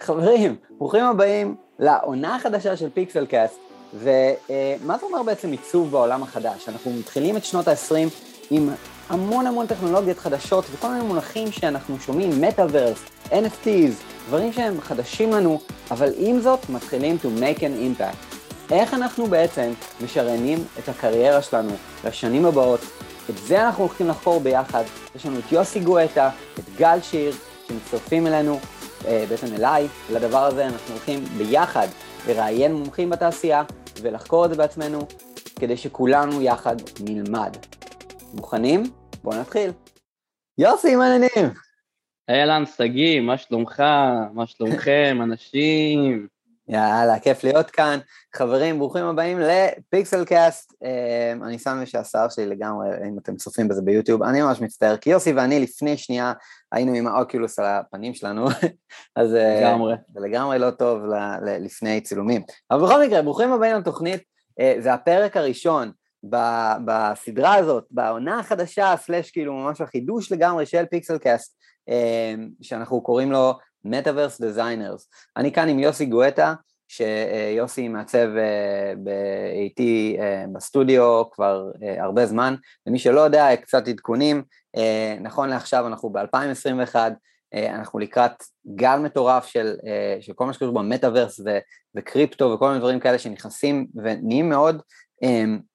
חברים, ברוכים הבאים לעונה החדשה של פיקסל קאסט, ומה זה אומר בעצם עיצוב בעולם החדש? אנחנו מתחילים את שנות ה-20 עם המון המון טכנולוגיות חדשות וכל מיני מונחים שאנחנו שומעים, מטאוורס, NFTs, דברים שהם חדשים לנו, אבל עם זאת מתחילים to make an impact. איך אנחנו בעצם משריינים את הקריירה שלנו לשנים הבאות? את זה אנחנו הולכים לחקור ביחד. יש לנו את יוסי גואטה, את גל שיר, שמצטרפים אלינו, אה, בעצם אליי, לדבר הזה אנחנו הולכים ביחד לראיין מומחים בתעשייה ולחקור את זה בעצמנו, כדי שכולנו יחד נלמד. מוכנים? בואו נתחיל. יוסי, מה העניינים? אהלן, שגיא, מה שלומך? מה שלומכם, אנשים? יאללה, כיף להיות כאן. חברים, ברוכים הבאים לפיקסל קאסט. אמ, אני שם שהשיער שלי לגמרי, אם אתם צופים בזה ביוטיוב, אני ממש מצטער, כי יוסי ואני לפני שנייה היינו עם ה Oculus על הפנים שלנו, אז אה, לגמרי. זה לגמרי לא טוב לפני צילומים. אבל בכל מקרה, ברוכים הבאים לתוכנית, אה, זה הפרק הראשון בסדרה הזאת, בעונה החדשה, slash כאילו ממש החידוש לגמרי של Pixelcast, אמ, שאנחנו קוראים לו Metaverse Designers. אני כאן עם יוסי גואטה, שיוסי מעצב אה, איתי אה, בסטודיו כבר אה, הרבה זמן. למי שלא יודע, קצת עדכונים, נכון לעכשיו אנחנו ב-2021, אנחנו לקראת גל מטורף של, של כל מה שקשור במטאוורס וקריפטו וכל מיני דברים כאלה שנכנסים ונהיים מאוד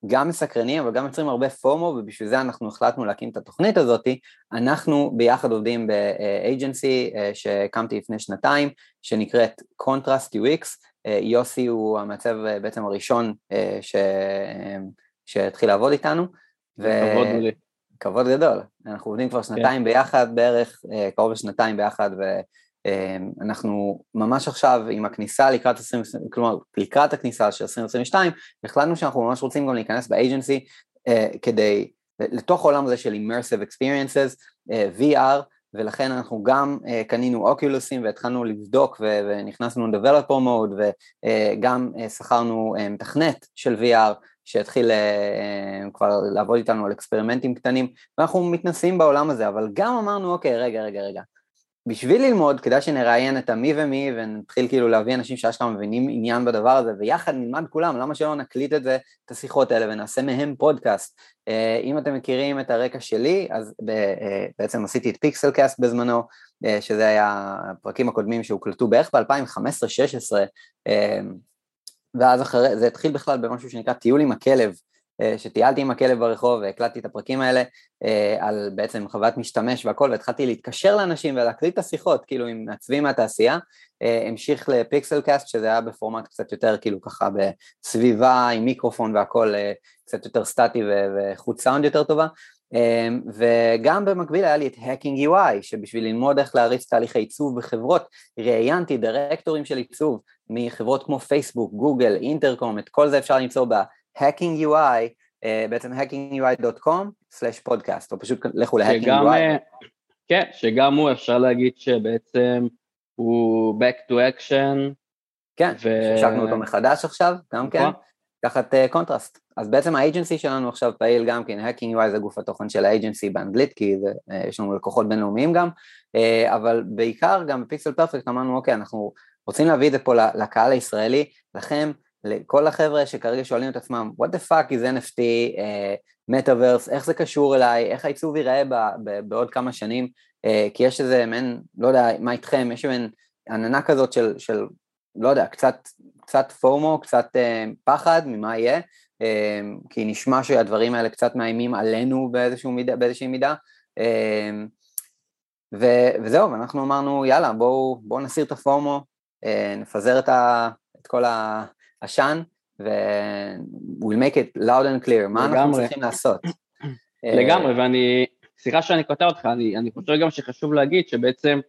גם מסקרנים, אבל גם יוצרים הרבה פומו, ובשביל זה אנחנו החלטנו להקים את התוכנית הזאת. אנחנו ביחד עובדים באג'נסי שהקמתי לפני שנתיים, שנקראת Contrast UX. אה, יוסי הוא המעצב אה, בעצם הראשון ש... שהתחיל לעבוד איתנו. כבוד לי. כבוד גדול. אנחנו עובדים כבר שנתיים כן. ביחד בערך, קרוב לשנתיים ביחד, ו... אמ, אנחנו ממש עכשיו עם הכניסה לקראת 20, כלומר לקראת הכניסה של 2022, החלטנו שאנחנו ממש רוצים גם להיכנס באג'נסי כדי, לתוך העולם הזה של immersive experiences, אה, VR, ולכן אנחנו גם uh, קנינו אוקיולוסים והתחלנו לבדוק ו- ונכנסנו ל-Developer Mode וגם אה, שכרנו אה, מתכנת של VR שהתחיל אה, כבר לעבוד איתנו על אקספרימנטים קטנים ואנחנו מתנסים בעולם הזה, אבל גם אמרנו אוקיי רגע רגע רגע בשביל ללמוד כדאי שנראיין את המי ומי ונתחיל כאילו להביא אנשים שאשכרה מבינים עניין בדבר הזה ויחד נלמד כולם, למה שלא נקליט את זה, את השיחות האלה ונעשה מהם פודקאסט. אה, אם אתם מכירים את הרקע שלי, אז אה, בעצם עשיתי את Pixelcast בזמנו, אה, שזה היה הפרקים הקודמים שהוקלטו בערך ב-2015-2016, ואז אחרי, זה התחיל בכלל במשהו שנקרא טיול עם הכלב, אה, שטיילתי עם הכלב ברחוב והקלטתי את הפרקים האלה אה, על בעצם חוויית משתמש והכל והתחלתי להתקשר לאנשים ולהקליט את השיחות כאילו עם מעצבים מהתעשייה אה, המשיך לפיקסל קאסט שזה היה בפורמט קצת יותר כאילו ככה בסביבה עם מיקרופון והכל קצת יותר סטטי ואיכות סאונד יותר טובה וגם במקביל היה לי את Hacking UI שבשביל ללמוד איך להריץ תהליכי עיצוב בחברות ראיינתי דירקטורים של עיצוב מחברות כמו פייסבוק, גוגל, אינטרקום, את כל זה אפשר למצוא. Hacking UI, uh, בעצם hackingui.com/פודקאסט, או פשוט לכו ל-Hacking UI. אה, כן, שגם הוא אפשר להגיד שבעצם הוא back to action. כן, ו... השקנו אותו מחדש עכשיו, גם כן, נכון. תחת קונטרסט. אה, אז בעצם ה agency שלנו עכשיו פעיל גם כן, Hacking UI זה גוף התוכן של ה agency באנגלית, כי זה, אה, יש לנו לקוחות בינלאומיים גם, אבל בעיקר גם ב Pixel Perfect אמרנו, אוקיי, אנחנו רוצים להביא את זה פה לקהל הישראלי, לכם, לכל החבר'ה שכרגע שואלים את עצמם, what the fuck is NFT, אה, איך זה קשור אליי, איך העיצוב ייראה בעוד כמה שנים, אה, כי יש איזה מעין, לא יודע מה איתכם, יש מעין עננה כזאת של, של לא יודע, קצת, קצת פומו, קצת uh, פחד ממה יהיה, uh, כי נשמע שהדברים האלה קצת מאיימים עלינו מידה, באיזושהי מידה, uh, ו, וזהו, ואנחנו אמרנו, יאללה, בואו בוא נסיר את הפומו, uh, נפזר את, ה, את כל ה... עשן, ו-we'll make it loud and clear, מה לגמרי. אנחנו צריכים לעשות? לגמרי, ואני, סליחה שאני קוטע אותך, אני, אני חושב גם שחשוב להגיד שבעצם,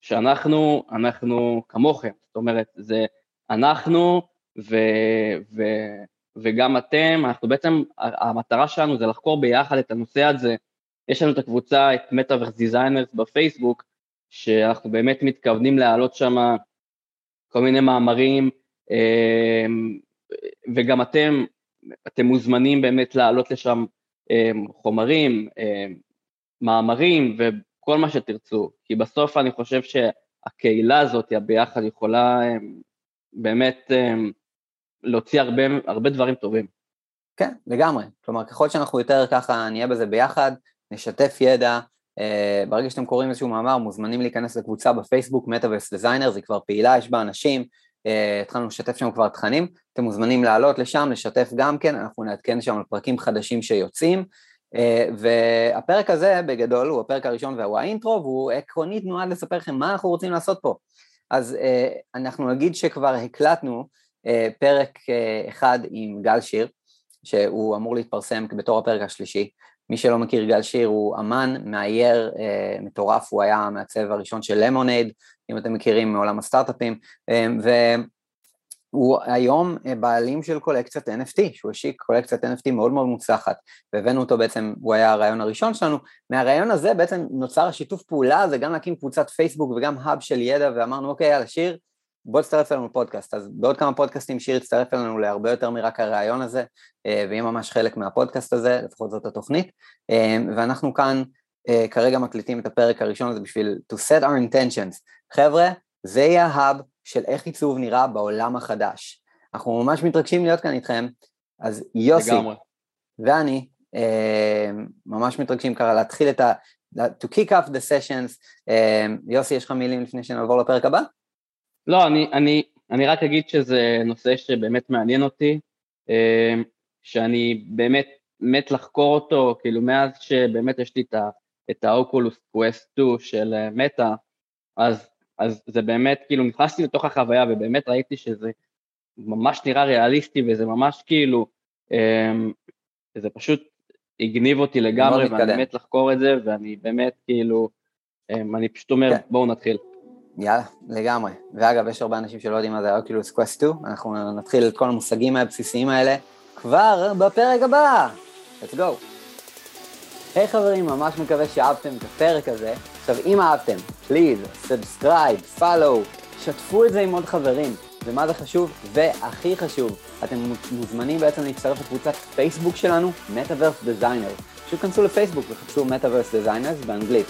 שאנחנו, אנחנו כמוכם, זאת אומרת, זה אנחנו ו, ו, וגם אתם, אנחנו בעצם, המטרה שלנו זה לחקור ביחד את הנושא הזה, יש לנו את הקבוצה, את Metaverse Designers בפייסבוק, שאנחנו באמת מתכוונים להעלות שם כל מיני מאמרים, אמ, וגם אתם, אתם מוזמנים באמת להעלות לשם אמ, חומרים, אמ, מאמרים וכל מה שתרצו, כי בסוף אני חושב הקהילה הזאת הביחד יכולה באמת להוציא הרבה, הרבה דברים טובים. כן, לגמרי. כלומר, ככל שאנחנו יותר ככה נהיה בזה ביחד, נשתף ידע, Uh, ברגע שאתם קוראים איזשהו מאמר, מוזמנים להיכנס לקבוצה בפייסבוק, Metaverse Designer, זה כבר פעילה, יש בה אנשים, התחלנו לשתף שם כבר תכנים, אתם מוזמנים לעלות לשם, לשתף גם כן, אנחנו נעדכן שם על פרקים חדשים שיוצאים, uh, והפרק הזה בגדול הוא הפרק הראשון והוא האינטרו, והוא עקרונית נועד לספר לכם מה אנחנו רוצים לעשות פה. אז uh, אנחנו נגיד שכבר הקלטנו פרק אחד עם גל שיר, שהוא אמור להתפרסם בתור הפרק השלישי, מי שלא מכיר גל שיר הוא אמן, מאייר אה, מטורף, הוא היה המעצב הראשון של למונייד, אם אתם מכירים מעולם הסטארט-אפים, אה, והוא היום אה, בעלים של קולקציית NFT, שהוא השיק קולקציית NFT מאוד מאוד מוצלחת, והבאנו אותו בעצם, הוא היה הרעיון הראשון שלנו, מהרעיון הזה בעצם נוצר השיתוף פעולה הזה גם להקים קבוצת פייסבוק וגם האב של ידע, ואמרנו אוקיי יאללה שיר, בוא תצטרף אלינו לפודקאסט, אז בעוד כמה פודקאסטים שיר יצטרף אלינו להרבה יותר מרק הרעיון הזה, אה, ויהיה ממש חלק מהפודקאסט הזה, לפחות זאת התוכנית, אה, ואנחנו כאן אה, כרגע מקליטים את הפרק הראשון הזה בשביל to set our intentions. חבר'ה, זה יהיה ההאב של איך עיצוב נראה בעולם החדש. אנחנו ממש מתרגשים להיות כאן איתכם, אז יוסי לגמרי. ואני ממש מתרגשים ככה להתחיל את ה... to kick off the sessions. יוסי, יש לך מילים לפני שנעבור לפרק הבא? לא, אני, אני, אני רק אגיד שזה נושא שבאמת מעניין אותי, אה, שאני באמת מת לחקור אותו, כאילו מאז שבאמת יש לי את ה Oculus Quest 2 של אה, Meta, אז, אז זה באמת, כאילו נכנסתי לתוך החוויה ובאמת ראיתי שזה ממש נראה ריאליסטי וזה ממש כאילו, אה, זה פשוט הגניב אותי לגמרי ואני מת לחקור את זה ואני באמת כאילו, אני פשוט אומר כן. בואו נתחיל. יאללה, לגמרי. ואגב, יש הרבה אנשים שלא יודעים מה זה Oculus Quest 2, אנחנו נתחיל את כל המושגים הבסיסיים האלה כבר בפרק הבא. let's go. היי hey, חברים, ממש מקווה שאהבתם את הפרק הזה. עכשיו, אם אהבתם, please, subscribe, follow, שתפו את זה עם עוד חברים. ומה זה חשוב? והכי חשוב, אתם מוזמנים בעצם להצטרף לקבוצת פייסבוק שלנו, Metaverse Designers. פשוט כנסו לפייסבוק וחפשו Metaverse Designers באנגלית.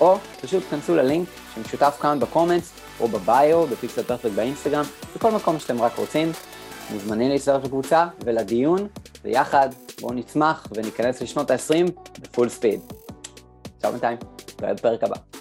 או פשוט כנסו ללינק שמשותף כאן ב comments, או ב bio, ב Pixel Perfect באינסטגרם, בכל מקום שאתם רק רוצים. מוזמנים להצטרף לקבוצה ולדיון, ויחד בואו נצמח וניכנס לשנות ה-20 בפול ספיד. עכשיו בינתיים, נתראה בפרק הבא.